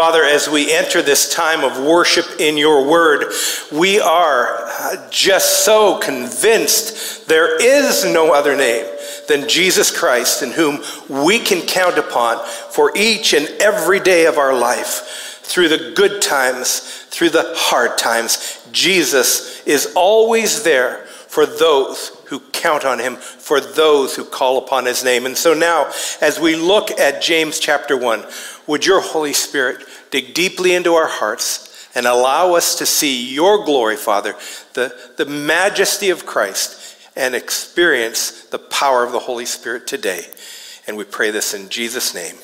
Father, as we enter this time of worship in your word, we are uh, just so convinced there is no other name than Jesus Christ in whom we can count upon for each and every day of our life. Through the good times, through the hard times, Jesus is always there for those who count on him, for those who call upon his name. And so now, as we look at James chapter 1, would your Holy Spirit dig deeply into our hearts and allow us to see your glory, Father, the, the majesty of Christ, and experience the power of the Holy Spirit today. And we pray this in Jesus' name.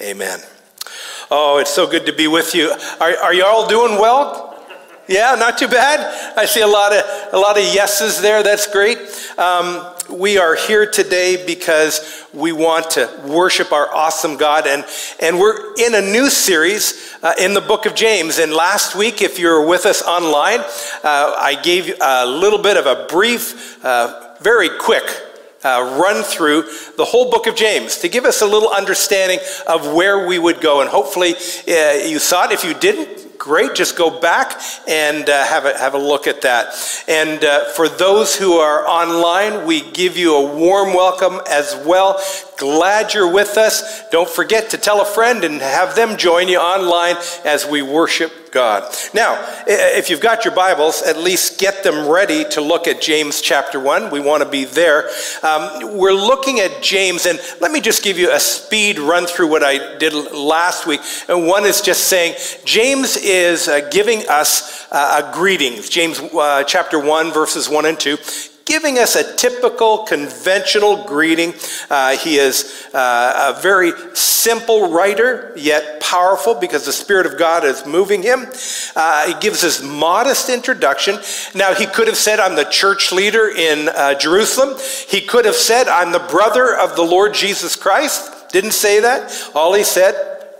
Amen. Oh, it's so good to be with you. Are, are you all doing well? Yeah, not too bad. I see a lot of a lot of yeses there. That's great. Um, we are here today because we want to worship our awesome God, and and we're in a new series uh, in the Book of James. And last week, if you're with us online, uh, I gave a little bit of a brief, uh, very quick uh, run through the whole book of James to give us a little understanding of where we would go. And hopefully uh, you saw it. If you didn't, great. Just go back and uh, have, a, have a look at that. And uh, for those who are online, we give you a warm welcome as well. Glad you're with us. Don't forget to tell a friend and have them join you online as we worship God. Now, if you've got your Bibles, at least get them ready to look at James chapter 1. We want to be there. Um, we're looking at James, and let me just give you a speed run through what I did last week. And one is just saying James is uh, giving us uh, a greeting. James uh, chapter 1, verses 1 and 2 giving us a typical conventional greeting. Uh, he is uh, a very simple writer, yet powerful because the Spirit of God is moving him. Uh, he gives us modest introduction. Now, he could have said, I'm the church leader in uh, Jerusalem. He could have said, I'm the brother of the Lord Jesus Christ. Didn't say that. All he said,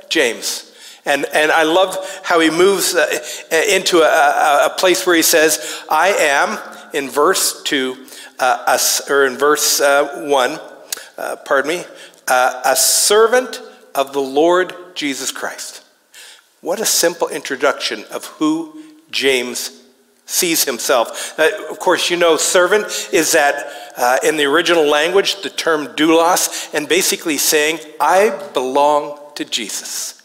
James. And, and I love how he moves uh, into a, a place where he says, I am in verse 2, uh, or in verse uh, 1, uh, pardon me, uh, a servant of the Lord Jesus Christ. What a simple introduction of who James sees himself. Of course, you know, servant is that uh, in the original language, the term doulos, and basically saying, I belong to Jesus.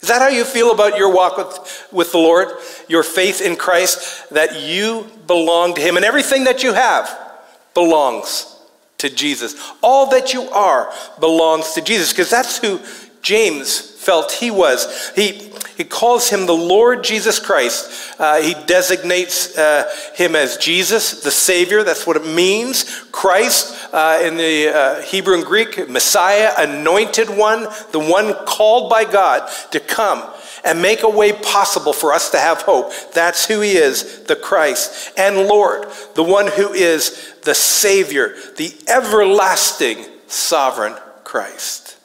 Is that how you feel about your walk with, with the Lord? Your faith in Christ, that you belong to Him, and everything that you have belongs to Jesus. All that you are belongs to Jesus, because that's who James felt he was. He, he calls him the Lord Jesus Christ. Uh, he designates uh, him as Jesus, the Savior. That's what it means. Christ, uh, in the uh, Hebrew and Greek, Messiah, anointed one, the one called by God to come and make a way possible for us to have hope. That's who he is, the Christ. And Lord, the one who is the Savior, the everlasting sovereign Christ.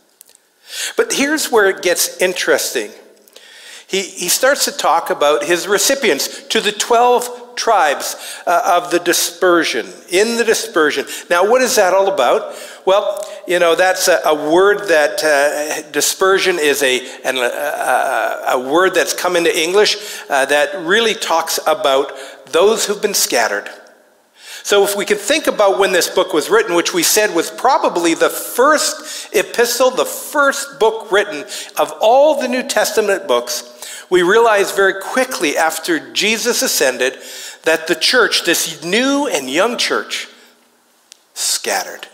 But here's where it gets interesting. He, he starts to talk about his recipients to the 12 tribes uh, of the dispersion, in the dispersion. Now, what is that all about? Well, you know, that's a, a word that uh, dispersion is a, an, a, a, word that's come into English uh, that really talks about those who've been scattered. So, if we can think about when this book was written, which we said was probably the first epistle, the first book written of all the New Testament books, we realize very quickly after Jesus ascended that the church, this new and young church, scattered.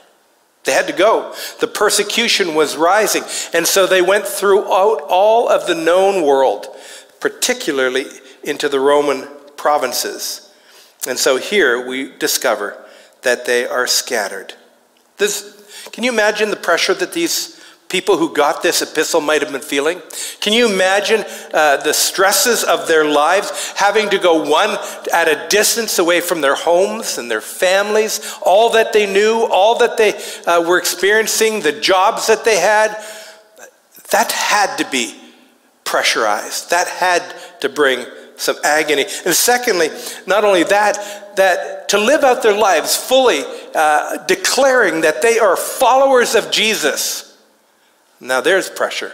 They had to go. The persecution was rising. And so they went throughout all of the known world, particularly into the Roman provinces. And so here we discover that they are scattered. This, can you imagine the pressure that these people who got this epistle might have been feeling? Can you imagine uh, the stresses of their lives, having to go one at a distance away from their homes and their families, all that they knew, all that they uh, were experiencing, the jobs that they had? That had to be pressurized. That had to bring some agony. And secondly, not only that, that to live out their lives fully, uh, declaring that they are followers of Jesus. Now there's pressure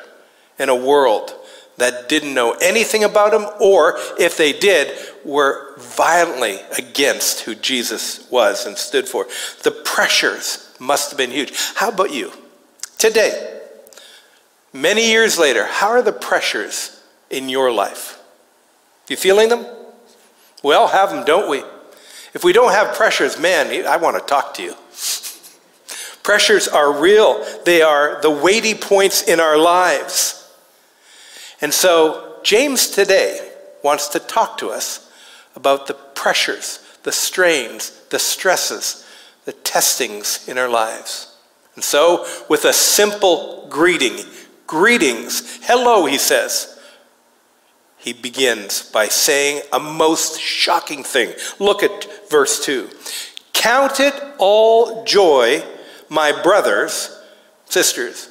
in a world that didn't know anything about him, or if they did, were violently against who Jesus was and stood for. The pressures must have been huge. How about you? Today, many years later, how are the pressures in your life? You feeling them? We all have them, don't we? If we don't have pressures, man, I want to talk to you. Pressures are real, they are the weighty points in our lives. And so, James today wants to talk to us about the pressures, the strains, the stresses, the testings in our lives. And so, with a simple greeting, greetings, hello, he says, he begins by saying a most shocking thing. Look at verse 2. Count it all joy my brothers, sisters,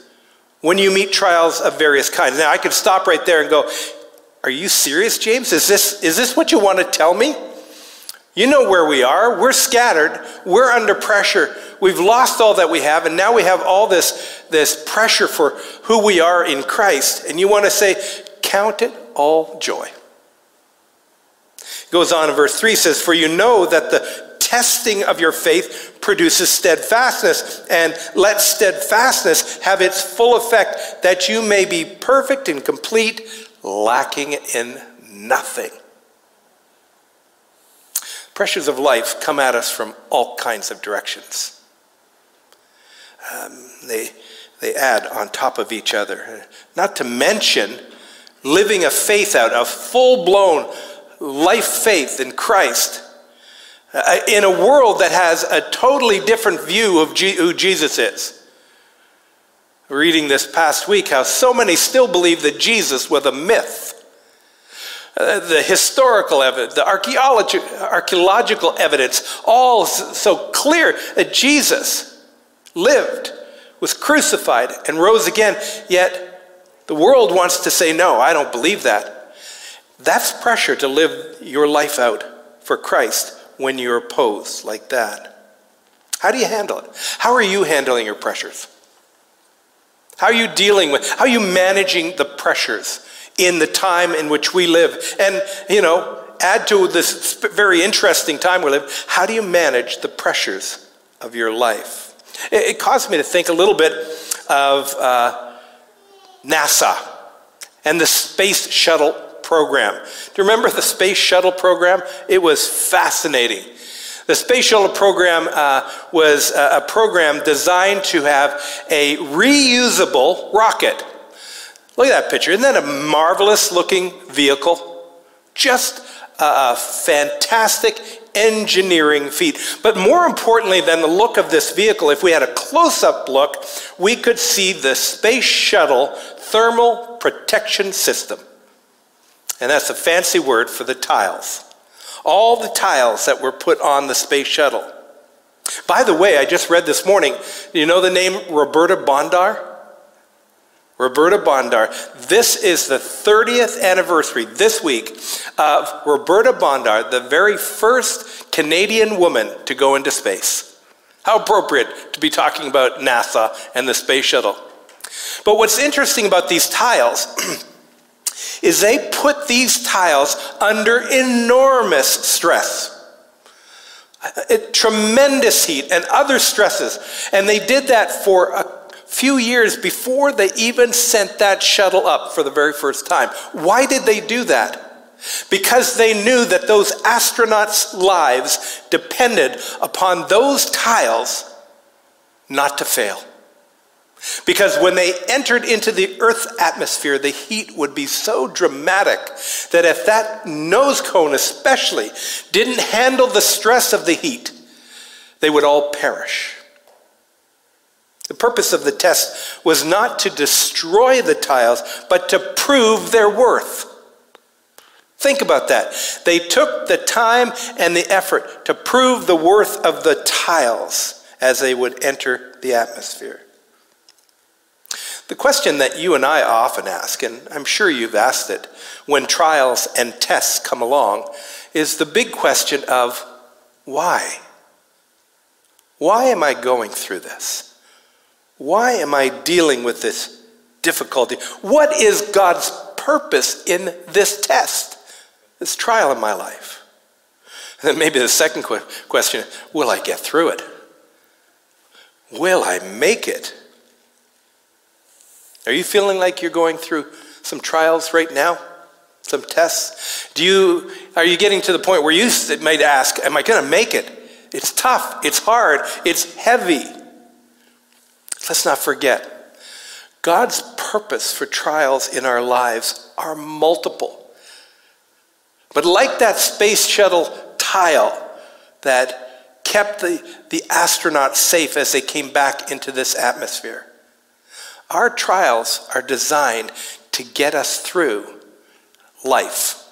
when you meet trials of various kinds. Now, I could stop right there and go, Are you serious, James? Is this, is this what you want to tell me? You know where we are. We're scattered. We're under pressure. We've lost all that we have, and now we have all this, this pressure for who we are in Christ. And you want to say, Count it all joy. It Goes on in verse 3 says, For you know that the testing of your faith produces steadfastness, and let steadfastness have its full effect, that you may be perfect and complete, lacking in nothing. Pressures of life come at us from all kinds of directions. Um, they, they add on top of each other. Not to mention living a faith out, a full blown life faith in Christ in a world that has a totally different view of G- who Jesus is. Reading this past week, how so many still believe that Jesus was a myth. Uh, the historical evidence, the archaeological evidence, all so clear that Jesus lived, was crucified, and rose again, yet the world wants to say, no, I don't believe that. That's pressure to live your life out for Christ when you're opposed like that? How do you handle it? How are you handling your pressures? How are you dealing with, how are you managing the pressures in the time in which we live? And, you know, add to this very interesting time we live, how do you manage the pressures of your life? It, it caused me to think a little bit of uh, NASA and the Space Shuttle program. Do you remember the Space Shuttle program? It was fascinating. The Space Shuttle program uh, was a, program designed to have a reusable rocket. Look at that picture. Isn't that a marvelous looking vehicle? Just a, fantastic engineering feat. But more importantly than the look of this vehicle, if we had a close up look, we could see the Space Shuttle thermal protection system. And that's a fancy word for the tiles. All the tiles that were put on the space shuttle. By the way, I just read this morning, you know the name Roberta Bondar? Roberta Bondar. This is the 30th anniversary this week of Roberta Bondar, the very first Canadian woman to go into space. How appropriate to be talking about NASA and the space shuttle. But what's interesting about these tiles is they put these tiles under enormous stress. tremendous heat and other stresses. And they did that for a few years before they even sent that shuttle up for the very first time. Why did they do that? Because they knew that those astronauts' lives depended upon those tiles not to fail. Because when they entered into the Earth's atmosphere, the heat would be so dramatic that if that nose cone, especially, didn't handle the stress of the heat, they would all perish. The purpose of the test was not to destroy the tiles, but to prove their worth. Think about that. They took the time and the effort to prove the worth of the tiles as they would enter the atmosphere. The question that you and I often ask, and I'm sure you've asked it when trials and tests come along, is the big question of why? Why am I going through this? Why am I dealing with this difficulty? What is God's purpose in this test, this trial in my life? And then maybe the second question will I get through it? Will I make it? Are you feeling like you're going through some trials right now? Some tests? Do you are you getting to the point where you might ask, am I going to make it? It's tough, it's hard, it's heavy. Let's not forget God's purpose for trials in our lives are multiple. But like that space shuttle tile that kept the, the astronauts safe as they came back into this atmosphere, our trials are designed to get us through life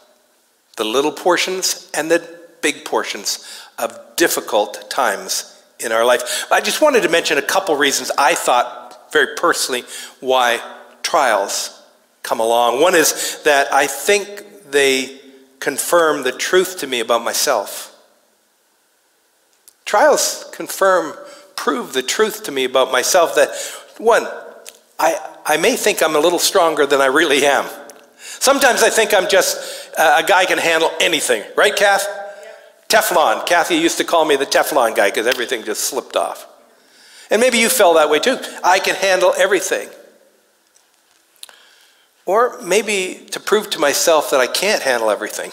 the little portions and the big portions of difficult times in our life. I just wanted to mention a couple reasons I thought very personally why trials come along. One is that I think they confirm the truth to me about myself. Trials confirm, prove the truth to me about myself that, one, I, I may think I'm a little stronger than I really am. Sometimes I think I'm just uh, a guy can handle anything, right, Kath? Teflon. Kathy used to call me the Teflon guy because everything just slipped off. And maybe you felt that way too. I can handle everything. Or maybe to prove to myself that I can't handle everything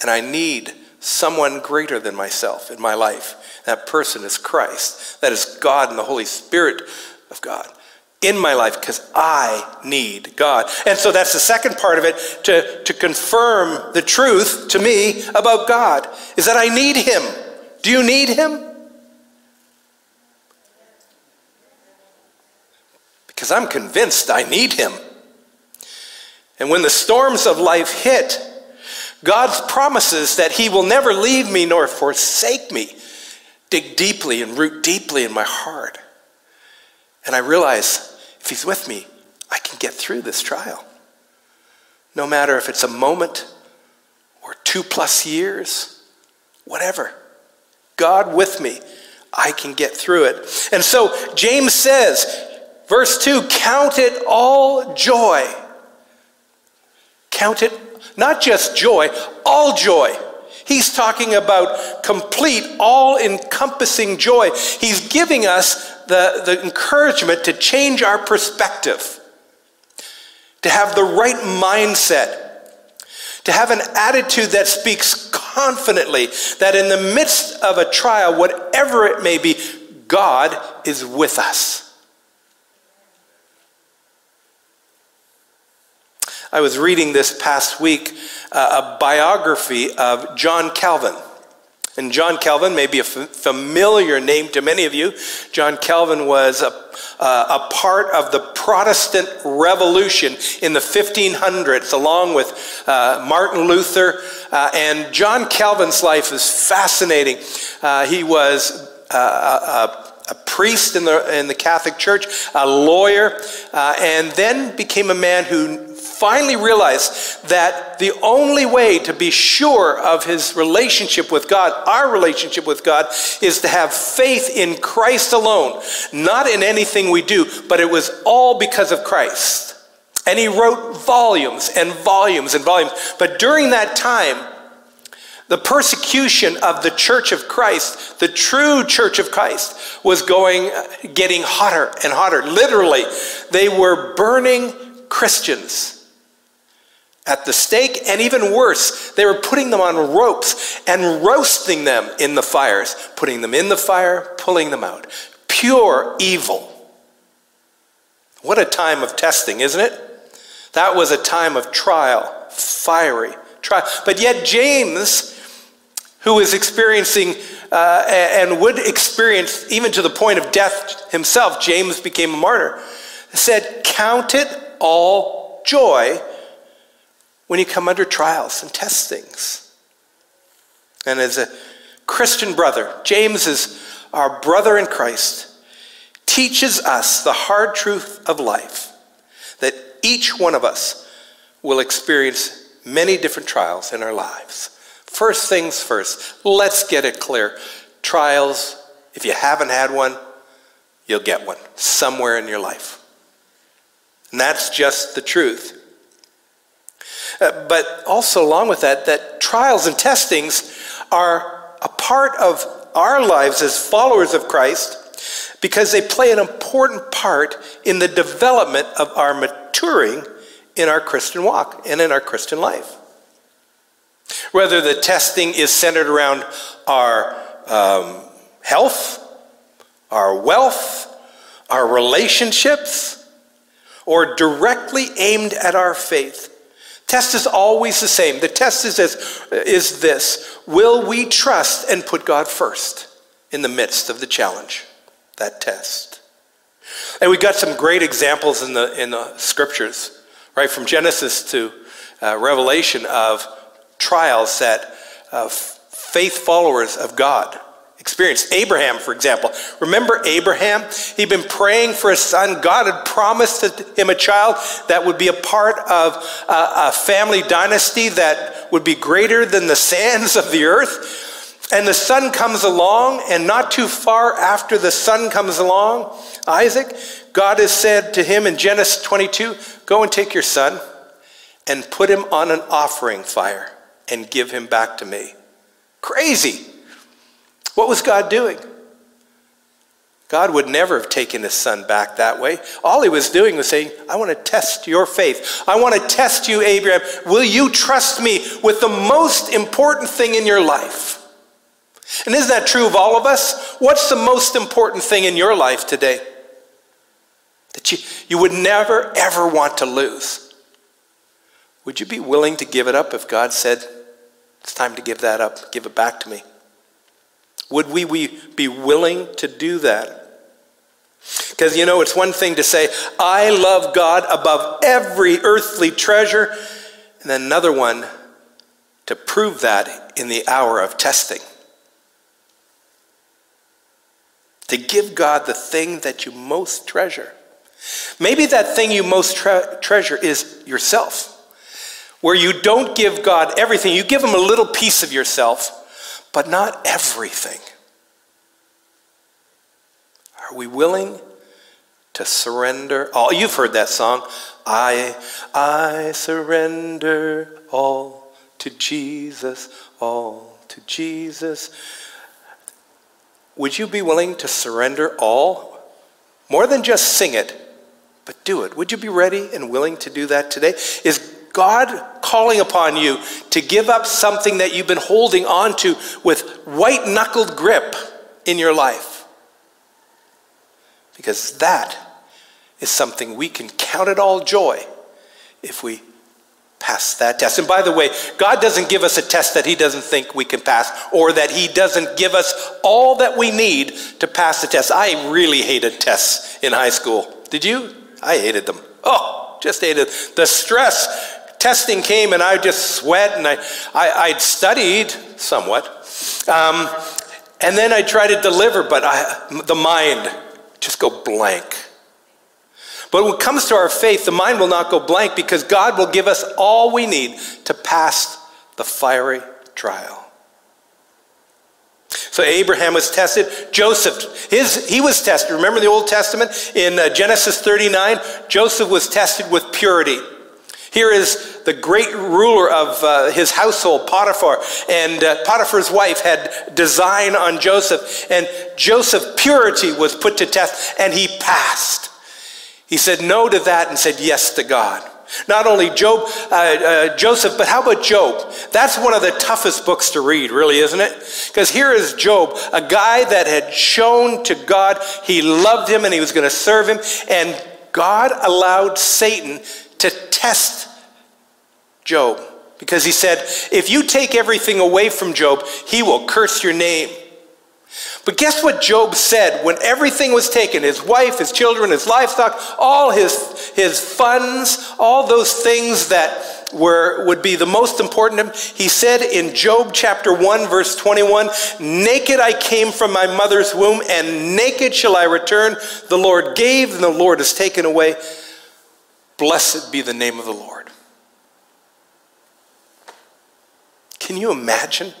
and I need someone greater than myself in my life. That person is Christ. That is God and the Holy Spirit of God in my life because I need God. And so that's the second part of it to, to confirm the truth to me about God is that I need Him. Do you need Him? Because I'm convinced I need Him. And when the storms of life hit, God's promises that He will never leave me nor forsake me dig deeply and root deeply in my heart. And I realize if He's with me, I can get through this trial. No matter if it's a moment or two plus years, whatever. God with me, I can get through it. And so James says, verse 2 Count it all joy. Count it not just joy, all joy. He's talking about complete, all encompassing joy. He's giving us the, the encouragement to change our perspective, to have the right mindset, to have an attitude that speaks confidently that in the midst of a trial, whatever it may be, God is with us. I was reading this past week uh, a biography of John Calvin. And John Calvin may be a familiar name to many of you. John Calvin was a, uh, a part of the Protestant Revolution in the 1500s, along with uh, Martin Luther. Uh, and John Calvin's life is fascinating. Uh, he was uh, a, a, priest in the, in the Catholic Church, a lawyer, uh, and then became a man who finally realized that the only way to be sure of his relationship with God, our relationship with God, is to have faith in Christ alone, not in anything we do, but it was all because of Christ. And he wrote volumes and volumes and volumes. But during that time, the persecution of the church of Christ, the true church of Christ, was going, getting hotter and hotter. Literally, they were burning Christians at the stake, and even worse, they were putting them on ropes and roasting them in the fires, putting them in the fire, pulling them out. Pure evil. What a time of testing, isn't it? That was a time of trial, fiery trial. But yet, James, who was experiencing uh, and would experience even to the point of death himself, James became a martyr, said, Count it all joy when you come under trials and testings. And as a Christian brother, James is our brother in Christ, teaches us the hard truth of life that each one of us will experience many different trials in our lives. First things first, let's get it clear. Trials, if you haven't had one, you'll get one somewhere in your life. And that's just the truth. Uh, but also, along with that, that trials and testings are a part of our lives as followers of Christ because they play an important part in the development of our maturing in our Christian walk and in our Christian life. Whether the testing is centered around our um, health, our wealth, our relationships, or directly aimed at our faith. Test is always the same. The test is this, is this Will we trust and put God first in the midst of the challenge? That test. And we've got some great examples in the, in the scriptures, right? From Genesis to uh, Revelation of trials that uh, faith followers of God experienced. Abraham, for example. Remember Abraham? He'd been praying for a son. God had promised him a child that would be a part of a, a family dynasty that would be greater than the sands of the earth. And the son comes along, and not too far after the son comes along, Isaac, God has said to him in Genesis 22 Go and take your son and put him on an offering fire and give him back to me. Crazy. What was God doing? God would never have taken his son back that way. All he was doing was saying, I want to test your faith. I want to test you, Abraham. Will you trust me with the most important thing in your life? And isn't that true of all of us? What's the most important thing in your life today that you, you would never, ever want to lose? Would you be willing to give it up if God said, It's time to give that up, give it back to me? Would we, we be willing to do that? Because, you know, it's one thing to say, I love God above every earthly treasure, and then another one to prove that in the hour of testing. To give God the thing that you most treasure. Maybe that thing you most tre- treasure is yourself, where you don't give God everything, you give Him a little piece of yourself but not everything. Are we willing to surrender all? You've heard that song. I, I surrender all to Jesus, all to Jesus. Would you be willing to surrender all? More than just sing it, but do it. Would you be ready and willing to do that today? Is God calling upon you to give up something that you've been holding on to with white knuckled grip in your life. Because that is something we can count it all joy if we pass that test. And by the way, God doesn't give us a test that He doesn't think we can pass or that He doesn't give us all that we need to pass the test. I really hated tests in high school. Did you? I hated them. Oh, just hated the stress testing came and I just sweat and I, I, would studied somewhat. Um, and then I try to deliver, but I, the mind just go blank. But when it comes to our faith, the mind will not go blank because God will give us all we need to pass the fiery trial. So Abraham was tested. Joseph, his, he was tested. Remember the Old Testament in uh, Genesis 39? Joseph was tested with purity. Here is the great ruler of uh, his household, Potiphar, and uh, Potiphar's wife had design on Joseph, and Joseph's purity was put to test, and he passed. He said no to that and said yes to God. Not only Job, uh, uh, Joseph, but how about Job? That's one of the toughest books to read, really, isn't it? Because here is Job, a guy that had shown to God he loved him and he was going to serve him, and God allowed Satan to test Job because he said, If you take everything away from Job, he will curse your name. But guess what Job said when everything was taken his wife, his children, his livestock, all his, his funds, all those things that were, would be the most important to him? He said in Job chapter 1, verse 21 Naked I came from my mother's womb, and naked shall I return. The Lord gave, and the Lord has taken away. Blessed be the name of the Lord. Can you imagine?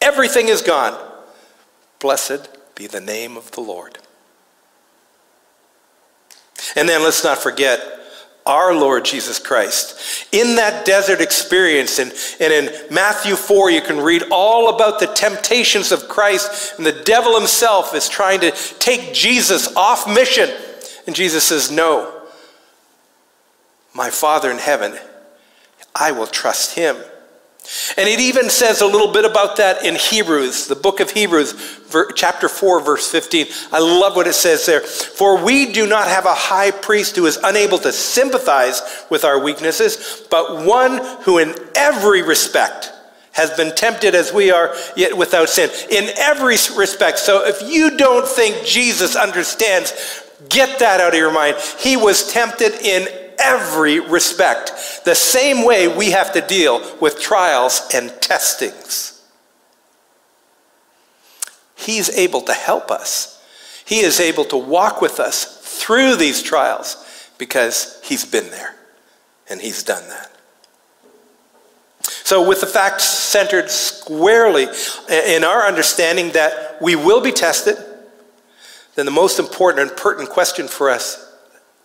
Everything is gone. Blessed be the name of the Lord. And then let's not forget our Lord Jesus Christ. In that desert experience, and, and in Matthew 4, you can read all about the temptations of Christ, and the devil himself is trying to take Jesus off mission. And Jesus says, No, my Father in heaven, I will trust him. And it even says a little bit about that in Hebrews, the book of Hebrews, chapter 4, verse 15. I love what it says there. For we do not have a high priest who is unable to sympathize with our weaknesses, but one who in every respect has been tempted as we are, yet without sin. In every respect. So if you don't think Jesus understands, get that out of your mind. He was tempted in every respect, the same way we have to deal with trials and testings. He's able to help us. He is able to walk with us through these trials because He's been there and He's done that. So, with the facts centered squarely in our understanding that we will be tested, then the most important and pertinent question for us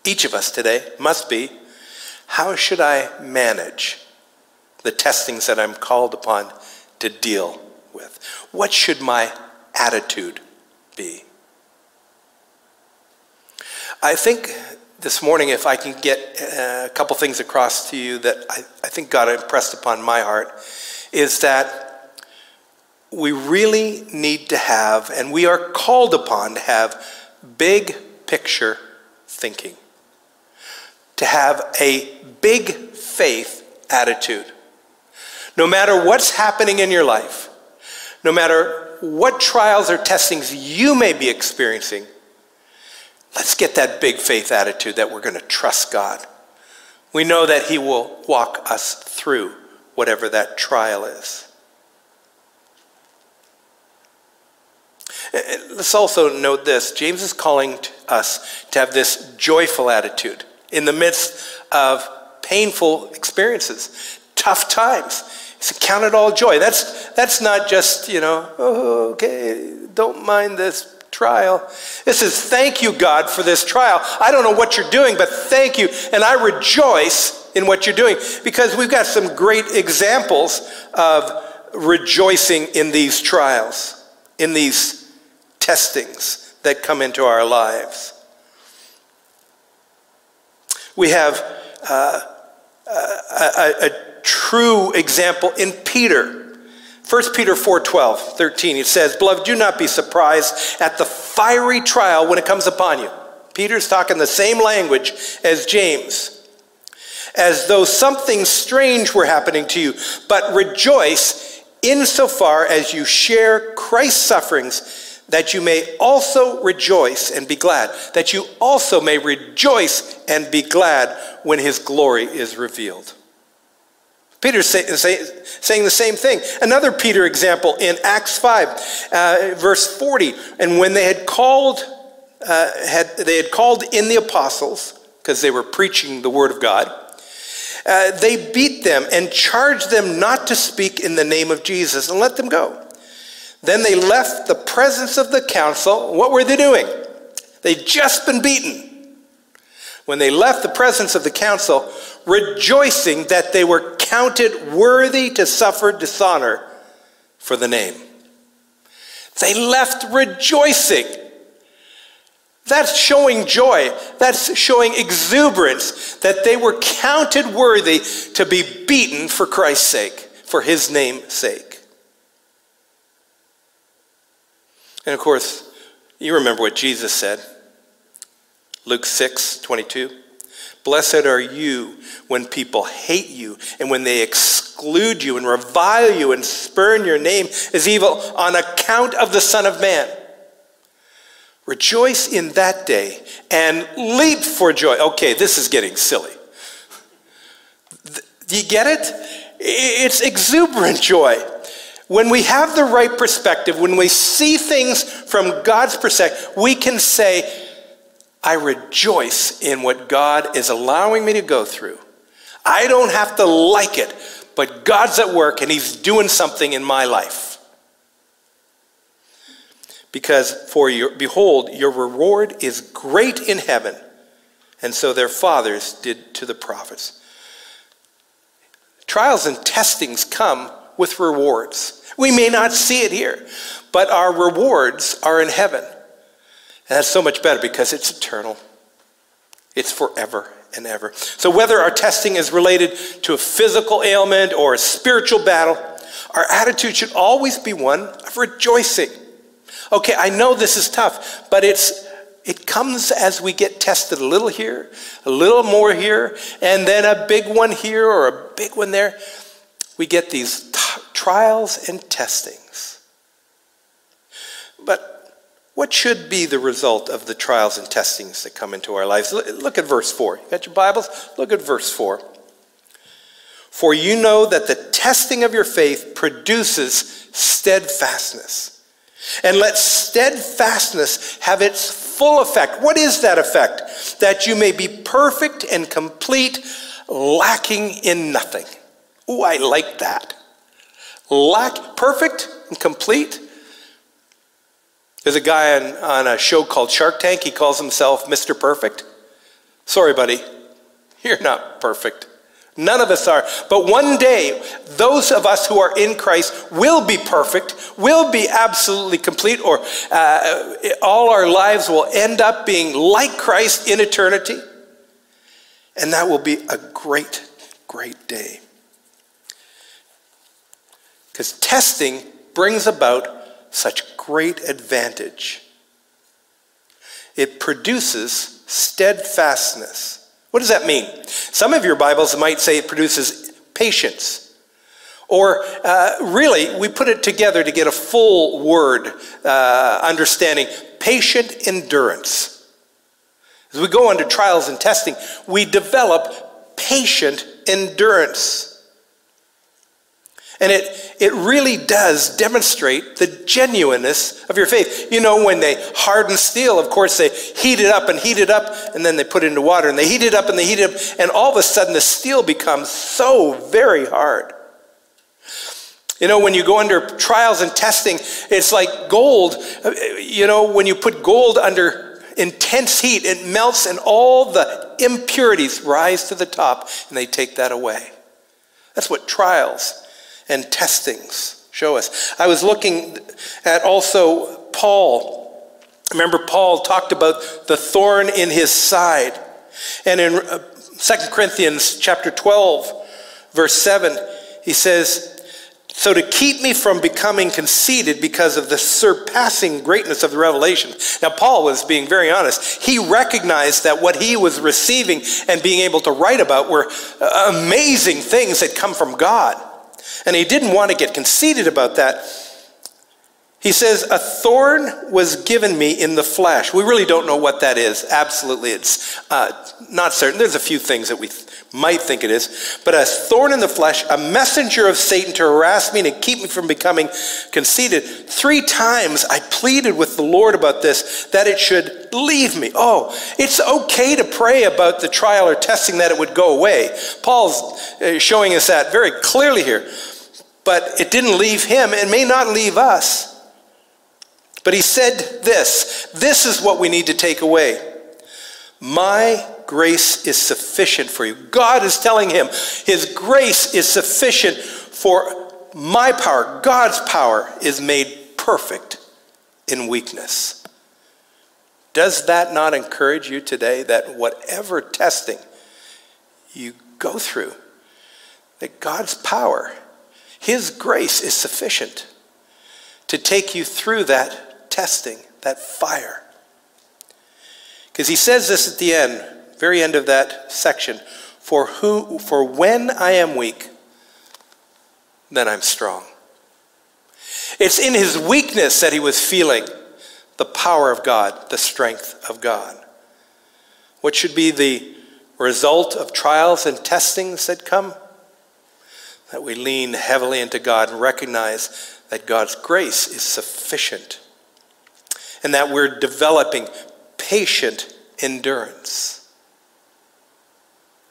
each of us today must be how should I manage the testings that I'm called upon to deal with? What should my attitude be? I think this morning, if I can get uh, a couple things across to you that I, I think God impressed upon my heart, is that we really need to have, and we are called upon to have, big picture thinking to have a big faith attitude. No matter what's happening in your life, no matter what trials or testings you may be experiencing, let's get that big faith attitude that we're going to trust God. We know that He will walk us through whatever that trial is. Eh, eh, let's also note this James is calling us to have this joyful attitude in the midst of painful experiences, tough times. It's count it all joy. That's, that's not just, you know, oh, okay, don't mind this trial. This is thank you, God, for this trial. I don't know what you're doing, but thank you. And I rejoice in what you're doing because we've got some great examples of rejoicing in these trials, in these testings that come into our lives we have uh, a, a, true example in Peter. 1 Peter 4 12, 13, it says, Beloved, do not be surprised at the fiery trial when it comes upon you. Peter's talking the same language as James. As though something strange were happening to you, but rejoice insofar as you share Christ's sufferings that you may also rejoice and be glad, that you also may rejoice and be glad when his glory is revealed. Peter's say, say, saying the same thing. Another Peter example in Acts 5, uh, verse 40. And when they had called, uh, had, they had called in the apostles, because they were preaching the word of God, uh, they beat them and charged them not to speak in the name of Jesus and let them go. Then they left the presence of the council. What were they doing? They'd just been beaten. When they left the presence of the council, rejoicing that they were counted worthy to suffer dishonor for the name. They left rejoicing. That's showing joy. That's showing exuberance that they were counted worthy to be beaten for Christ's sake, for his name's sake. And of course, you remember what Jesus said. Luke 6 22. Blessed are you when people hate you and when they exclude you and revile you and spurn your name as evil on account of the Son of Man. Rejoice in that day and leap for joy. Okay, this is getting silly. Do you get it? It's exuberant joy. When we have the right perspective, when we see things from God's perspective, we can say, I rejoice in what God is allowing me to go through. I don't have to like it, but God's at work and He's doing something in my life. Because for your behold, your reward is great in heaven, and so their fathers did to the prophets. Trials and testings come with rewards. We may not see it here, but our rewards are in heaven. And that's so much better because it's eternal, it's forever and ever. So, whether our testing is related to a physical ailment or a spiritual battle, our attitude should always be one of rejoicing. Okay, I know this is tough, but it's it comes as we get tested a little here, a little more here, and then a big one here or a big one there. We get these trials and testings. But what should be the result of the trials and testings that come into our lives? Look at verse 4. You got your Bibles? Look at verse 4. For you know that the testing of your faith produces steadfastness. And let steadfastness have its full effect. What is that effect? That you may be perfect and complete, lacking in nothing. Ooh, I like that. Lack, perfect and complete, there's a guy on, on a show called Shark Tank. He calls himself Mr. Perfect. Sorry, buddy. You're not perfect. None of us are. But one day, those of us who are in Christ will be perfect, will be absolutely complete, or uh, all our lives will end up being like Christ in eternity. And that will be a great, great day. Because testing brings about such great advantage. It produces steadfastness. What does that mean? Some of your Bibles might say it produces patience. Or uh, really, we put it together to get a full word uh, understanding patient endurance. As we go under trials and testing, we develop patient endurance. And it, it really does demonstrate the genuineness of your faith. You know, when they harden steel, of course, they heat it up and heat it up, and then they put it into water, and they heat it up and they heat it up, and all of a sudden the steel becomes so very hard. You know, when you go under trials and testing, it's like gold. You know, when you put gold under intense heat, it melts and all the impurities rise to the top, and they take that away. That's what trials and testings show us. I was looking at also Paul. Remember, Paul talked about the thorn in his side. And in uh, 2 Corinthians chapter 12, verse 7, he says, so, to keep me from becoming conceited because of the surpassing greatness of the revelation. Now, Paul was being very honest. He recognized that what he was receiving and being able to write about were uh, amazing things that come from God. And he didn't want to get conceited about that. He says, A thorn was given me in the flesh. We really don't know what that is. Absolutely, it's uh, not certain. There's a few things that we th- might think it is. But a thorn in the flesh, a messenger of Satan to harass me and to keep me from becoming conceited. Three times I pleaded with the Lord about this, that it should leave me. Oh, it's okay to pray about the trial or testing that it would go away. Paul's uh, showing us that very clearly here. But it didn't leave him, it may not leave us. But he said this this is what we need to take away. My grace is sufficient for you. God is telling him his grace is sufficient for my power. God's power is made perfect in weakness. Does that not encourage you today that whatever testing you go through, that God's power, His grace is sufficient to take you through that testing, that fire. Because he says this at the end, very end of that section, for who for when I am weak, then I'm strong. It's in his weakness that he was feeling the power of God, the strength of God. What should be the result of trials and testings that come? That we lean heavily into God and recognize that God's grace is sufficient and that we're developing patient endurance.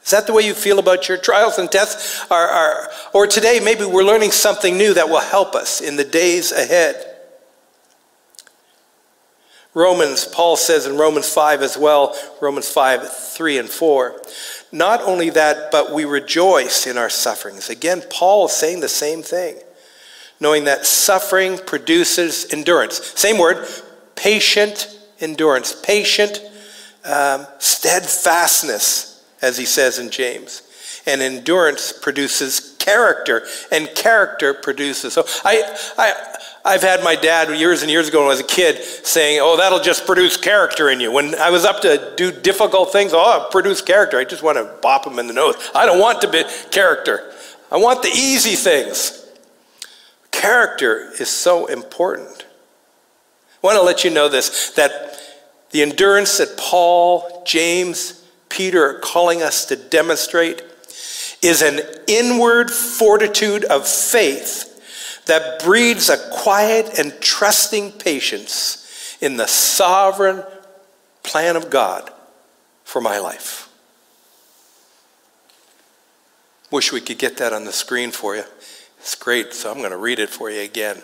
Is that the way you feel about your trials and tests? Are, are, or today, maybe we're learning something new that will help us in the days ahead. Romans, Paul says in Romans 5 as well, Romans 5, 3 and 4. Not only that, but we rejoice in our sufferings. Again, Paul is saying the same thing, knowing that suffering produces endurance. Same word, patient endurance, patient um, steadfastness, as he says in James. And endurance produces character, and character produces. So I, I, I've had my dad years and years ago when I was a kid saying, Oh, that'll just produce character in you. When I was up to do difficult things, oh, produce character. I just want to bop him in the nose. I don't want to be character. I want the easy things. Character is so important. I want to let you know this that the endurance that Paul, James, Peter calling us to demonstrate is an inward fortitude of faith that breeds a quiet and trusting patience in the sovereign plan of God for my life. Wish we could get that on the screen for you. It's great, so I'm going to read it for you again.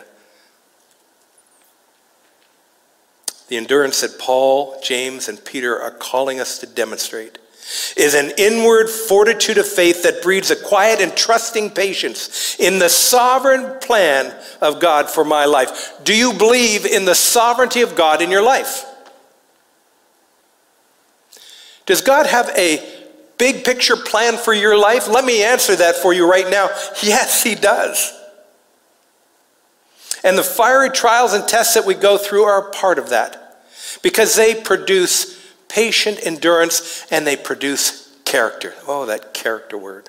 The endurance that Paul, James, and Peter are calling us to demonstrate is an inward fortitude of faith that breeds a quiet and trusting patience in the sovereign plan of God for my life. Do you believe in the sovereignty of God in your life? Does God have a big picture plan for your life? Let me answer that for you right now. Yes, He does. And the fiery trials and tests that we go through are a part of that because they produce patient endurance, and they produce character. Oh, that character word.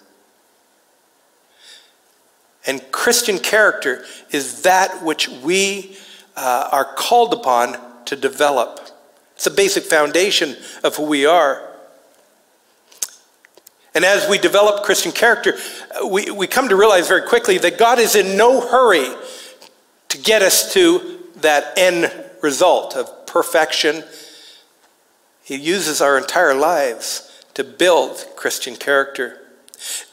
And Christian character is that which we uh, are called upon to develop. It's a basic foundation of who we are. And as we develop Christian character, we, we come to realize very quickly that God is in no hurry to get us to that end result of perfection he uses our entire lives to build Christian character.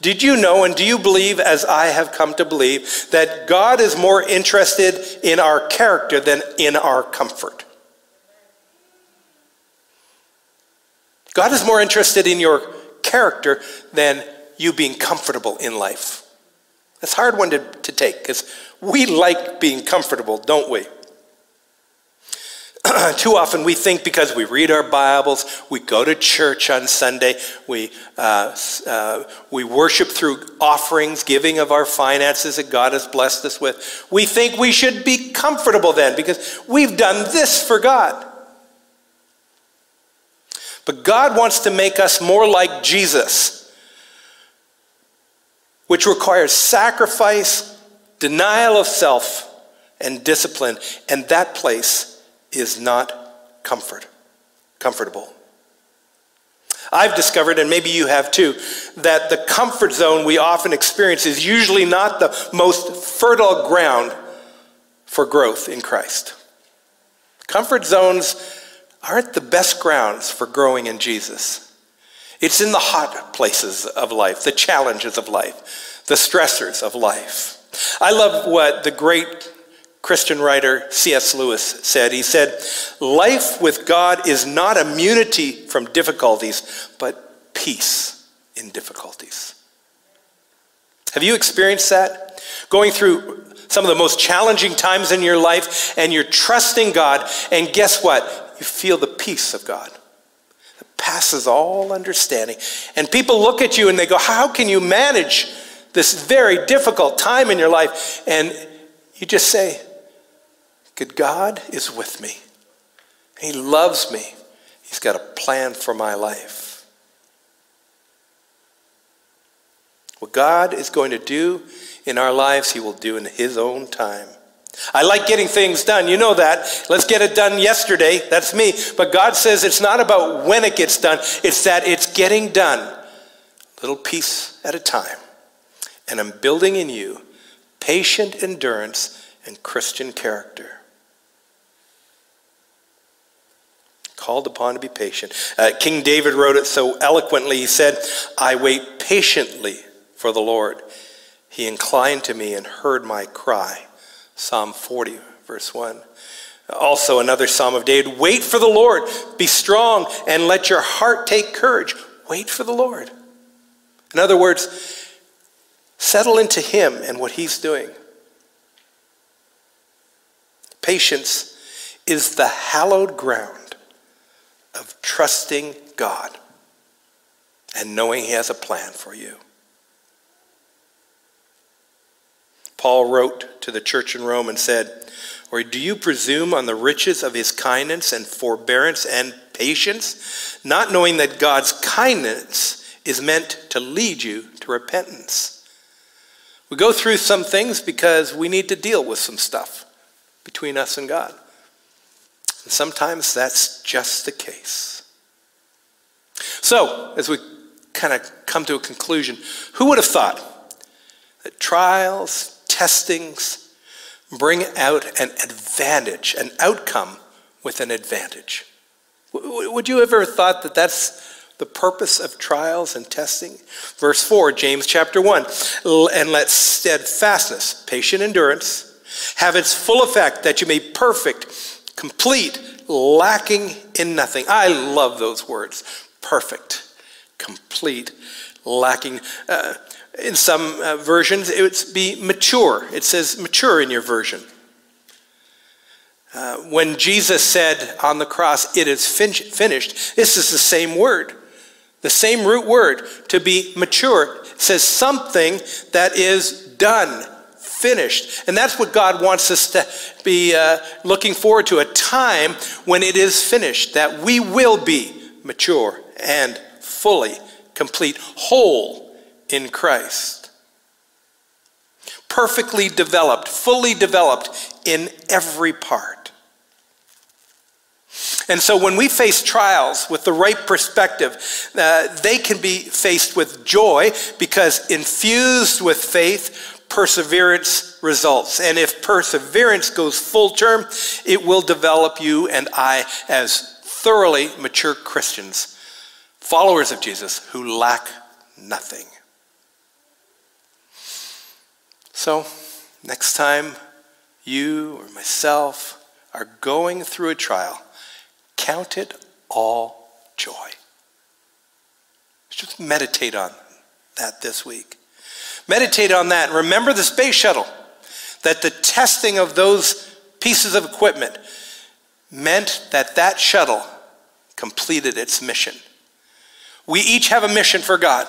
Did you know and do you believe, as I have come to believe, that God is more interested in our character than in our comfort? God is more interested in your character than you being comfortable in life. That's a hard one to, to take because we like being comfortable, don't we? too often we think because we read our Bibles, we go to church on Sunday, we, uh, uh, we worship through offerings, giving of our finances that God has blessed us with. We think we should be comfortable then because we've done this for God. But God wants to make us more like Jesus, which requires sacrifice, denial of self, and discipline. And that place is not comfort, comfortable. I've discovered, and maybe you have too, that the comfort zone we often experience is usually not the most fertile ground for growth in Christ. Comfort zones aren't the best grounds for growing in Jesus. It's in the hot places of life, the challenges of life, the stressors of life. I love what the great Christian writer C.S. Lewis said. He said, Life with God is not immunity from difficulties, but peace in difficulties. Have you experienced that? Going through some of the most challenging times in your life, and you're trusting God, and guess what? You feel the peace of God that passes all understanding. And people look at you and they go, How can you manage this very difficult time in your life? And you just say, Good God is with me. He loves me. He's got a plan for my life. What God is going to do in our lives, He will do in His own time. I like getting things done. You know that. Let's get it done yesterday. That's me. But God says it's not about when it gets done, it's that it's getting done, little piece at a time. And I'm building in you patient endurance and Christian character. Called upon to be patient. Uh, King David wrote it so eloquently. He said, I wait patiently for the Lord. He inclined to me and heard my cry. Psalm 40, verse 1. Also, another Psalm of David wait for the Lord, be strong, and let your heart take courage. Wait for the Lord. In other words, settle into Him and what He's doing. Patience is the hallowed ground of trusting God and knowing He has a plan for you. Paul wrote to the church in Rome and said, Or do you presume on the riches of his kindness and forbearance and patience, not knowing that God's kindness is meant to lead you to repentance? We go through some things because we need to deal with some stuff between us and God. And sometimes that's just the case. So, as we kind of come to a conclusion, who would have thought that trials, testings bring out an advantage, an outcome with an advantage. Would you ever have thought that that's the purpose of trials and testing? Verse 4, James chapter 1, and let steadfastness, patient endurance, have its full effect that you may perfect, complete, lacking in nothing. I love those words. Perfect, complete, lacking. Uh, in some uh, versions, it would be mature. It says mature in your version. Uh, when Jesus said on the cross, it is fin- finished, this is the same word. The same root word, to be mature, it says something that is done, finished. And that's what God wants us to be uh, looking forward to a time when it is finished, that we will be mature and fully complete, whole in Christ. Perfectly developed, fully developed in every part. And so when we face trials with the right perspective, uh, they can be faced with joy because infused with faith, perseverance results. And if perseverance goes full term, it will develop you and I as thoroughly mature Christians, followers of Jesus who lack nothing. So, next time you or myself are going through a trial, count it all joy. Just meditate on that this week. Meditate on that. Remember the space shuttle, that the testing of those pieces of equipment meant that that shuttle completed its mission. We each have a mission for God.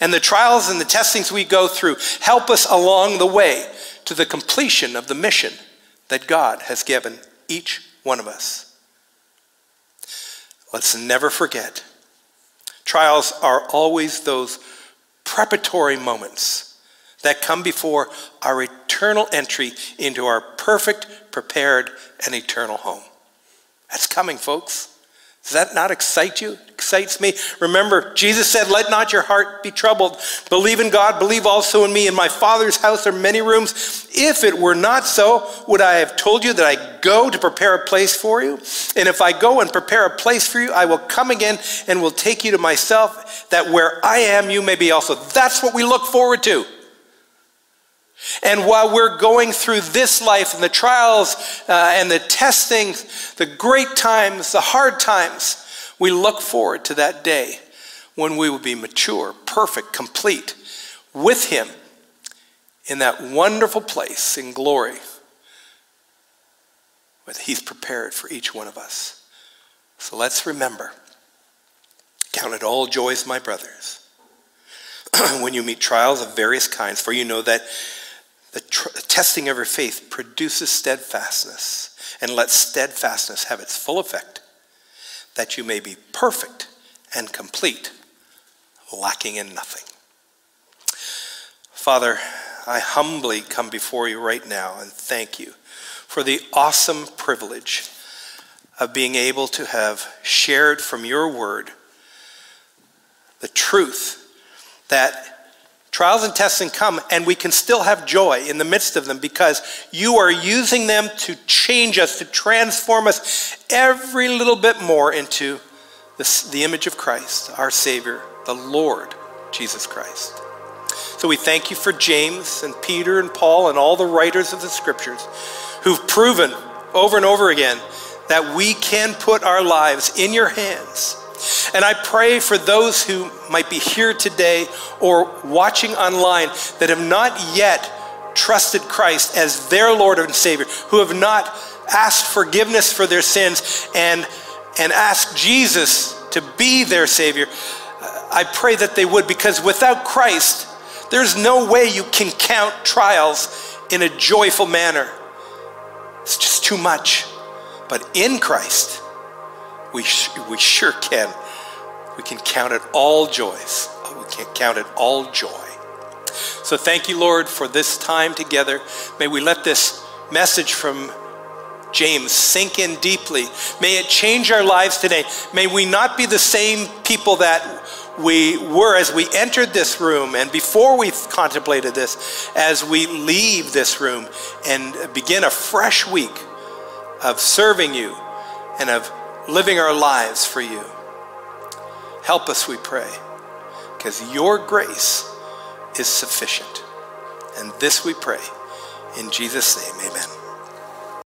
And the trials and the testings we go through help us along the way to the completion of the mission that God has given each one of us. Let's never forget trials are always those preparatory moments that come before our eternal entry into our perfect, prepared, and eternal home. That's coming, folks. Does that not excite you? It excites me. Remember, Jesus said, Let not your heart be troubled. Believe in God, believe also in me. In my Father's house are many rooms. If it were not so, would I have told you that I go to prepare a place for you? And if I go and prepare a place for you, I will come again and will take you to myself, that where I am, you may be also. That's what we look forward to. And while we're going through this life and the trials uh, and the testing, the great times, the hard times, we look forward to that day when we will be mature, perfect, complete with Him in that wonderful place in glory that He's prepared for each one of us. So let's remember count it all joys, my brothers, when you meet trials of various kinds, for you know that the, tr- testing of your faith produces steadfastness, and let steadfastness have its full effect, that you may be perfect and complete, lacking in nothing. Father, I humbly come before you right now and thank you for the awesome privilege of being able to have shared from your word the truth that Trials and tests testing come, and we can still have joy in the midst of them because you are using them to change us, to transform us every little bit more into the, the image of Christ, our Savior, the Lord Jesus Christ. So we thank you for James and Peter and Paul and all the writers of the scriptures who've proven over and over again that we can put our lives in your hands. And I pray for those who might be here today or watching online that have not yet trusted Christ as their Lord and Savior, who have not asked forgiveness for their sins and, and asked Jesus to be their Savior. I pray that they would, because without Christ, there's no way you can count trials in a joyful manner. It's just too much. But in Christ, we, sh- we sure can. We can count it all joys. Oh, we can count it all joy. So thank you, Lord, for this time together. May we let this message from James sink in deeply. May it change our lives today. May we not be the same people that we were as we entered this room and before we contemplated this, as we leave this room and begin a fresh week of serving you and of living our lives for you. Help us, we pray, because your grace is sufficient. And this we pray in Jesus' name, amen.